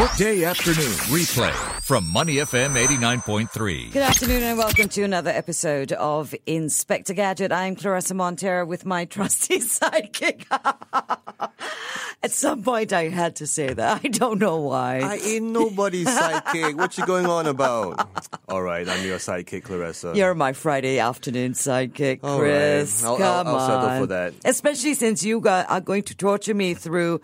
Workday afternoon replay from Money FM 89.3. Good afternoon and welcome to another episode of Inspector Gadget. I'm Claressa Monteiro with my trusty sidekick. At some point, I had to say that. I don't know why. I ain't nobody's sidekick. What you going on about? All right, I'm your sidekick, Claressa. You're my Friday afternoon sidekick, All Chris. right. I'll- Come I'll- I'll settle on. for that. Especially since you got, are going to torture me through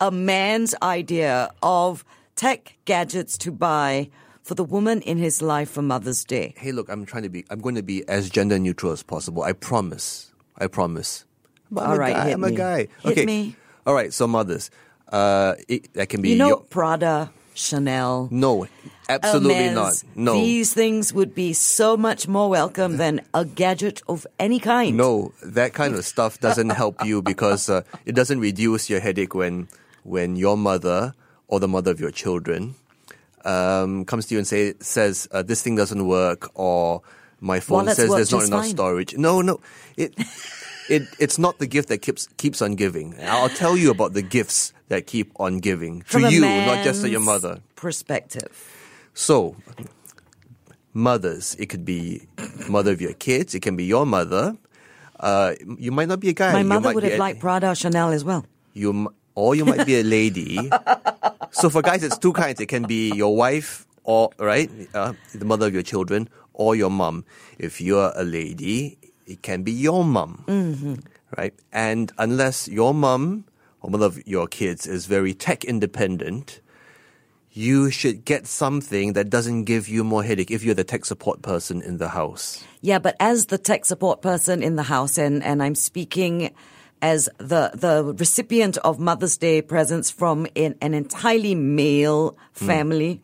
a man's idea of tech gadgets to buy for the woman in his life for Mother's Day. Hey, look, I'm trying to be. I'm going to be as gender neutral as possible. I promise. I promise. But I'm All a right, guy. I'm me. a guy. Hit okay. me. All right. So mothers, uh, it, that can be. You know, your, Prada, Chanel, no, absolutely not. No. These things would be so much more welcome than a gadget of any kind. No, that kind of stuff doesn't help you because uh, it doesn't reduce your headache when when your mother or the mother of your children um, comes to you and say says uh, this thing doesn't work or my phone says there's not enough fine. storage. No, no, it. It, it's not the gift that keeps keeps on giving. I'll tell you about the gifts that keep on giving to From a you, not just to your mother. Perspective. So, mothers, it could be mother of your kids, it can be your mother. Uh, you might not be a guy. My mother would have a- liked Prada, Chanel as well. you, or you might be a lady. so for guys, it's two kinds. It can be your wife, or right, uh, the mother of your children, or your mom. If you're a lady, it can be your mom, Mm-hmm. right? And unless your mom or one of your kids is very tech independent, you should get something that doesn't give you more headache if you're the tech support person in the house. Yeah, but as the tech support person in the house, and, and I'm speaking as the the recipient of Mother's Day presents from an, an entirely male family.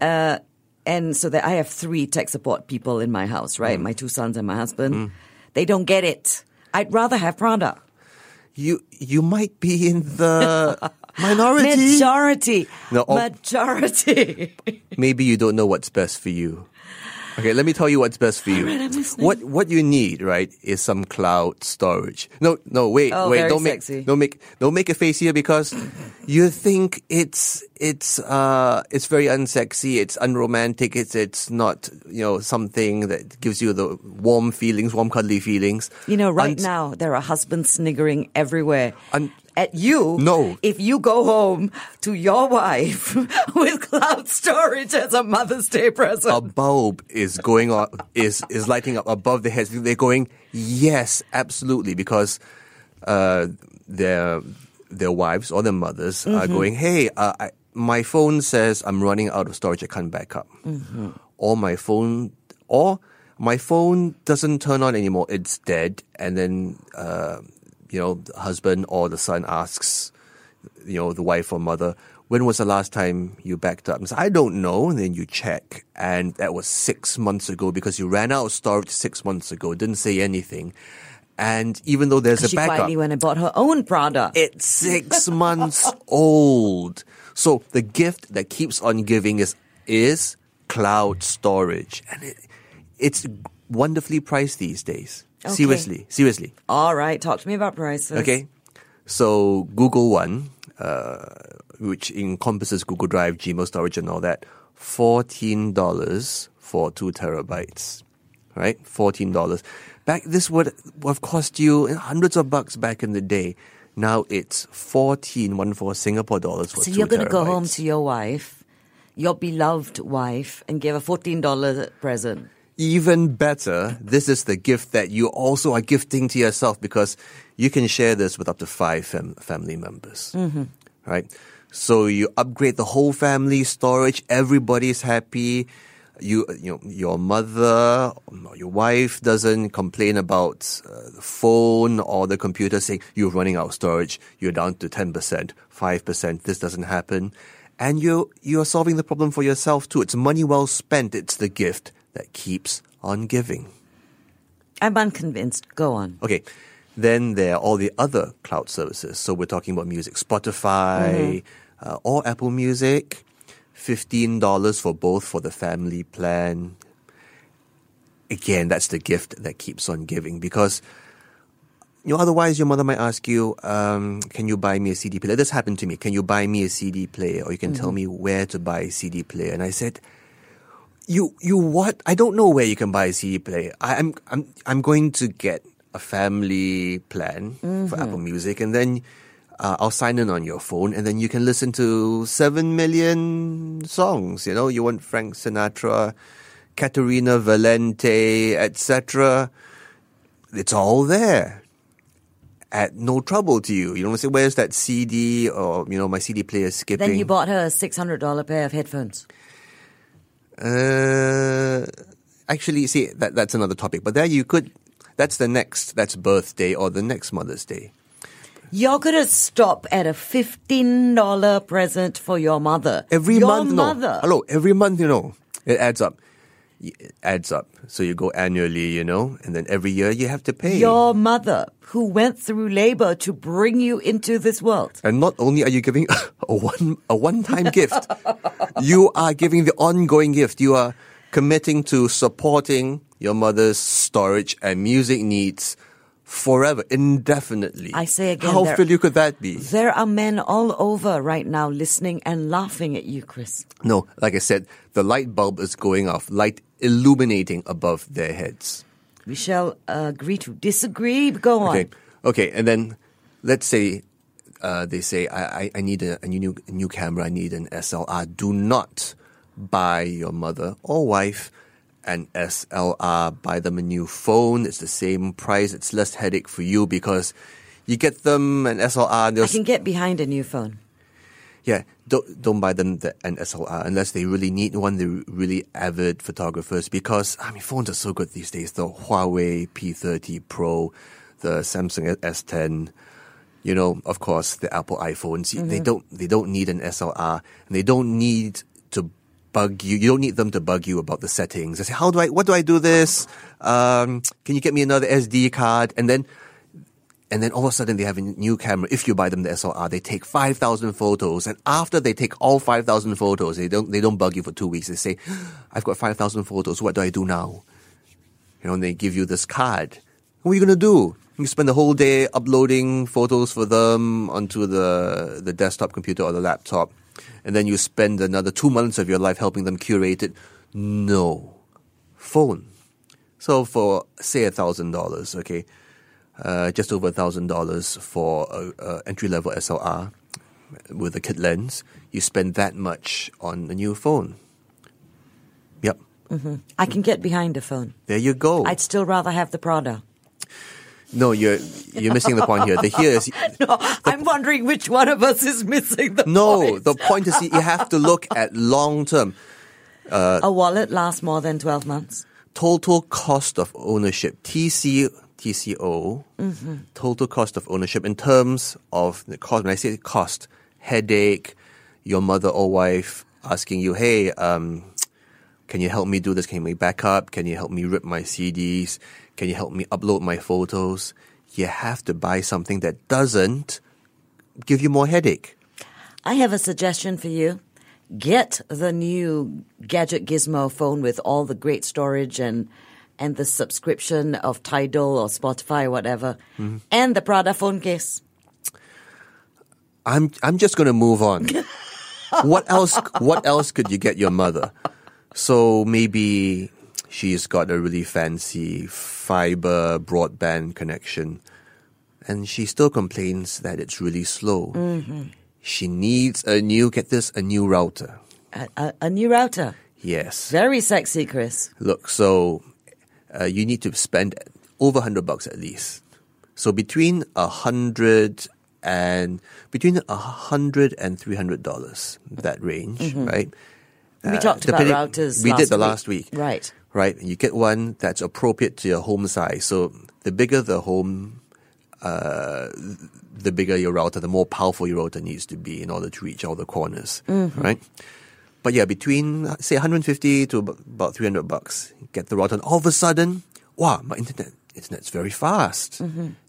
Uh, and so that I have three tech support people in my house, right? Mm. My two sons and my husband. Mm. They don't get it. I'd rather have Prada. You you might be in the minority. Majority. No, oh. Majority. maybe you don't know what's best for you. Okay, let me tell you what's best for you. right, what what you need, right, is some cloud storage. No, no, wait, Oh, wait, don't sexy. make don't make don't make a face here because you think it's it's uh it's very unsexy, it's unromantic, it's it's not you know something that gives you the warm feelings, warm cuddly feelings. You know, right now there are husbands sniggering everywhere. Un- at you, No. If you go home to your wife with cloud storage as a Mother's Day present, a bulb is going on is is lighting up above their heads. They're going, yes, absolutely, because uh, their their wives or their mothers are going, hey, uh, I, my phone says I'm running out of storage. I can't back up, or my phone, or my phone doesn't turn on anymore. It's dead, and then uh, you know, the husband or the son asks you know, the wife or mother, when was the last time you backed up? And I don't know. And then you check. And that was six months ago because you ran out of storage six months ago, didn't say anything. And even though there's a she backup, quietly went and bought her own Prada. it's six months old. So the gift that keeps on giving is, is cloud storage. And it, it's wonderfully priced these days. Okay. Seriously, seriously. All right, talk to me about prices. Okay. So Google One, uh, which encompasses Google Drive, Gmail storage, and all that, fourteen dollars for two terabytes. Right, fourteen dollars. Back this would have cost you hundreds of bucks back in the day. Now it's fourteen one four Singapore dollars for So you're going to go home to your wife, your beloved wife, and give a fourteen dollar present. Even better, this is the gift that you also are gifting to yourself because you can share this with up to five fam- family members. Right? So you upgrade the whole family storage, everybody's happy. You, you know, your mother, or your wife doesn't complain about uh, the phone or the computer saying you're running out of storage, you're down to 10%, 5%, this doesn't happen. And you you're solving the problem for yourself too. It's money well spent. It's the gift that keeps on giving. I'm unconvinced. Go on. Okay. Then there are all the other cloud services. So we're talking about music, Spotify uh, or Apple Music. $15 for both for the family plan. Again, that's the gift that keeps on giving because you know, otherwise your mother might ask you, um, "Can you buy me a CD player?" This happened to me. Can you buy me a CD player, or you can tell me where to buy a CD player? And I said, "You, you what? I don't know where you can buy a CD player. I, I'm, I'm, I'm going to get a family plan for Apple Music, and then." Uh, I'll sign in on your phone, and then you can listen to seven million songs. You know, you want Frank Sinatra, Caterina Valente, etc. It's all there at no trouble to you. You don't say, "Where's that CD?" or you know, my CD player is skipping. Then you bought her a six hundred dollar pair of headphones. Uh, actually, see that that's another topic. But there you could. That's the next. That's birthday or the next Mother's Day. You're gonna stop at a fifteen dollar present for your mother. Every your month, mother. no. Hello, every month, you know, it adds up. Adds up. So you go annually, you know, and then every year you have to pay. Your mother, who went through labor to bring you into this world. And not only are you giving a one a one time gift, you are giving the ongoing gift. You are committing to supporting your mother's storage and music needs forever, indefinitely. I say again, how there- filial could that be? There are men all over right now listening and laughing at you, Chris. No, like I said, the light bulb is going off, light illuminating above their heads. We shall uh, agree to disagree. Go on. Okay, okay, and then let's say uh, they say I, I, I need a, a new a new camera. I need an SLR. Do not buy your mother or wife an SLR. Buy them a new phone. It's the same price. It's less headache for you because you get them an SLR. And I can get behind a new phone. yeah, don't don't buy them the, an SLR unless they really need one. They're really avid photographers because I mean phones are so good these days. The Huawei P30 Pro, the Samsung S10, you know, of course the Apple iPhones. Mm-hmm. They don't they don't need an SLR and they don't need to bug you. You don't need them to bug you about the settings. They say, how do I? What do I do this? Um, can you get me another SD card? And then and then all of a sudden they have a new camera. If you buy them the SLR, they take five thousand photos, and after they take all five thousand photos, they don't they don't bug you for two weeks. They say, "I've got five thousand photos. What do I do now?" You know, and they give you this card. What are you gonna do? You spend the whole day uploading photos for them onto the the desktop computer or the laptop, and then you spend another two months of your life helping them curate it. No, phone. So for say a thousand dollars, okay, uh, just over a thousand dollars for a, a entry level SLR with a kit lens, you spend that much on a new phone. Yep, I can get behind a phone. there you go. I'd still rather have the Prada. No, you're you're missing the point here. The here is No, I'm wondering which one of us is missing the no. point. The point is you have to look at long term. a wallet lasts more than 12 months. total cost of ownership TC TCO Mm-hmm. total cost of ownership in terms of the cost when I say cost headache your mother or wife asking you hey um, can you help me do this can you back up can you help me rip my CDs can you help me upload my photos you have to buy something that doesn't give you more headache I have a suggestion for you. Get the new Gadget Gizmo phone with all the great storage and and the subscription of Tidal or Spotify or whatever, Mm-hmm. and the Prada phone case. I'm I'm just going to move on. what else? What else could you get your mother? So maybe she's got a really fancy fiber broadband connection, and she still complains that it's really slow. She needs a new get this a new router. A, a, a new router. Yes. Very sexy, Chris. Look, so uh, you need to spend over hundred bucks at least. So between a hundred and between a hundred and three hundred dollars, that range, right? We Uh, talked about depending- routers We did the week. last week, Right. Right, you get one that's appropriate to your home size. So the bigger the home, uh, the bigger your router, the more powerful your router needs to be in order to reach all the corners, right? But yeah, between say 150 to about 300 bucks, get the router, and all of a sudden, wow, my internet internet's very fast.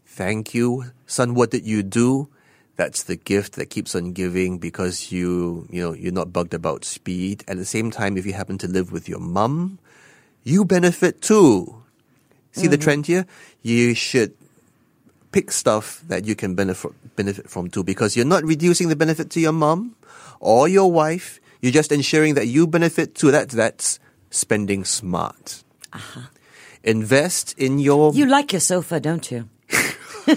Thank you, son. What did you do? That's the gift that keeps on giving because you, you know, you're not bugged about speed. At the same time, if you happen to live with your mum, you benefit too. See the trend here? You should pick stuff that you can benefit benefit from too, because you're not reducing the benefit to your mom or your wife. You're just ensuring that you benefit too. That that's spending smart. Uh-huh. Invest in your You like your sofa, don't you?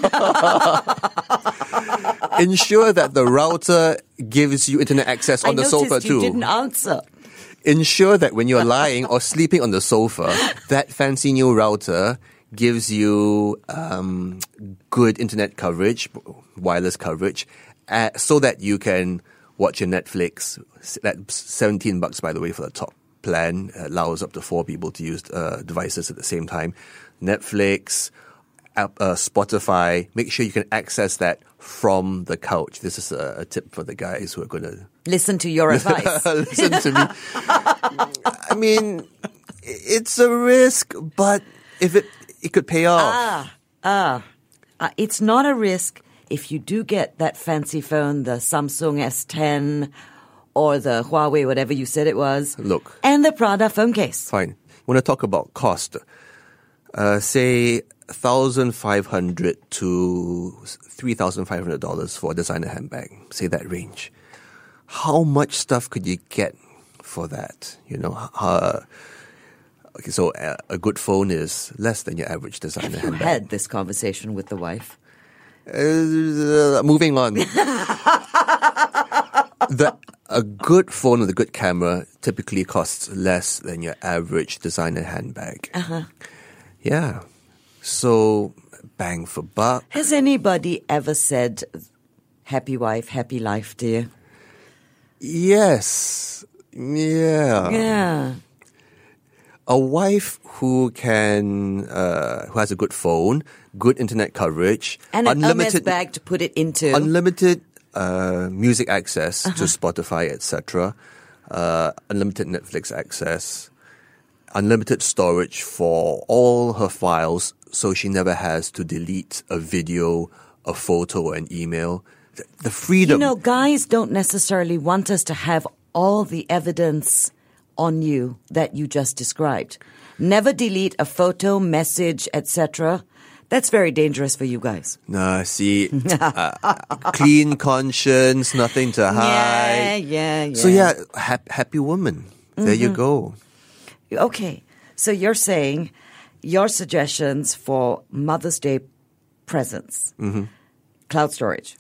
ensure that the router gives you internet access on I the sofa you too. didn't answer. Ensure that when you're lying or sleeping on the sofa, that fancy new router gives you um, good internet coverage, wireless coverage, uh, so that you can watch your Netflix. That's 17 bucks, by the way, for the top plan. Allows up to four people to use uh, devices at the same time. Netflix, uh, Spotify. Make sure you can access that from the couch. This is a, a tip for the guys who are going to Listen to your advice. listen to me. I mean, it's a risk, but if it it could pay off. Ah, Uh, it's not a risk if you do get that fancy phone, the Samsung S10 or the Huawei, whatever you said it was. Look. And the Prada phone case. Fine. When I talk about cost, uh, say thousand five hundred to three thousand five hundred dollars for a designer handbag. Say that range. How much stuff could you get for that? You know, uh, okay, so a, a good phone is less than your average designer You handbag. had this conversation with the wife. Uh, moving on. the, a good phone with a good camera typically costs less than your average designer handbag. Uh-huh. Yeah. So, bang for buck. Has anybody ever said, happy wife, happy life dear? Yes. Yeah. Yeah. A wife who can, uh, who has a good phone, good internet coverage, And an unlimited bag to put it into. unlimited uh, music access to Spotify, etc., uh, unlimited Netflix access, unlimited storage for all her files, so she never has to delete a video, a photo, or an email. The, freedom. You know, guys don't necessarily want us to have all the evidence on you that you just described. Never delete a photo, message, etc. That's very dangerous for you guys. Nah, see, uh, clean conscience, nothing to hide. yeah, yeah. So yeah, hap- happy woman. There you Mm-hmm. go. Okay. So you're saying your suggestions for Mother's Day presents. Mm-hmm. Cloud storage.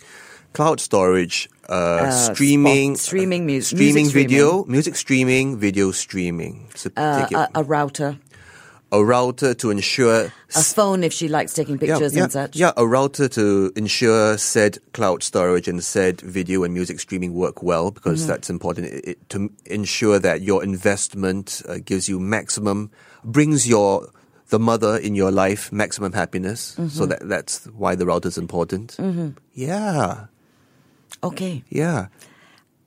cloud storage, uh, Uh, streaming, spot- streaming mu- streaming music video, music streaming, video streaming. So Uh, take it, a, a router. A router to ensure. A phone if she likes taking pictures yeah, and such. yeah, a router to ensure said cloud storage and said video and music streaming work well because Mm-hmm. that's important it, it- to ensure that your investment uh, gives you maximum, brings your the mother in your life maximum happiness. So Mm-hmm. that that's why the router is important. Yeah, Okay. yeah.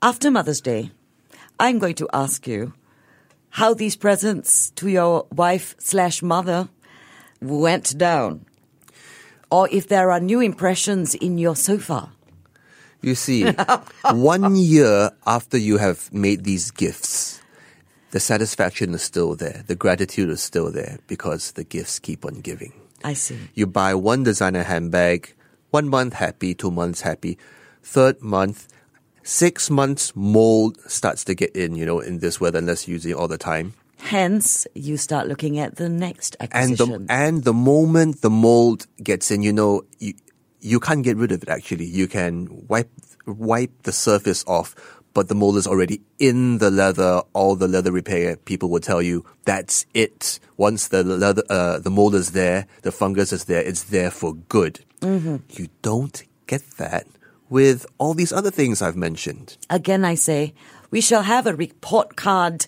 After Mother's Day, I'm going to ask you how these presents to your wife slash mother went down. Or if there are new impressions in your sofa. You see, one year after you have made these gifts, the satisfaction is still there. The gratitude is still there because the gifts keep on giving. I see. You buy one designer handbag, one month happy, two months happy, third month, six months mold starts to get in, you know, in this weather unless it all the time. Hence, you start looking at the next And acquisition. the, and the moment the mold gets in, you know, you, you can't get rid of it actually. You can wipe, wipe the surface off, but the mold is already in the leather. All the leather repair people will tell you that's it. Once the leather, uh, the mold is there, the fungus is there, it's there for good. You don't get that with all these other things I've mentioned. Again, I say, we shall have a report card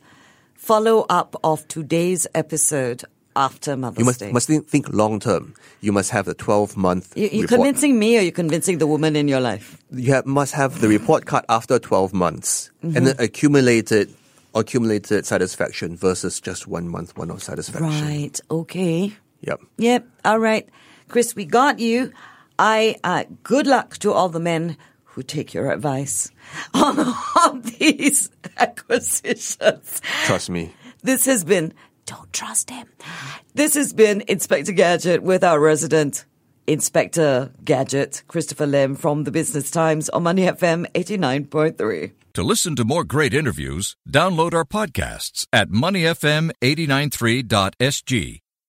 follow up of today's episode after Mother's You must, Day. must think, think long term. You must have the 12 month you, you're report. convincing me or you're convincing the woman in your life? you have, must have the report card after 12 months Mm-hmm. and then accumulated accumulated satisfaction versus just one month one of satisfaction. Right. Okay. Yep. Yep. All right. Chris, we got you. I, uh, good luck to all the men who take your advice on, on these acquisitions. Trust me. This has been, don't trust him. This has been Inspector Gadget with our resident Inspector Gadget, Christopher Lim from the Business Times on Money FM 89.3. To listen to more great interviews, download our podcasts at moneyfm893.sg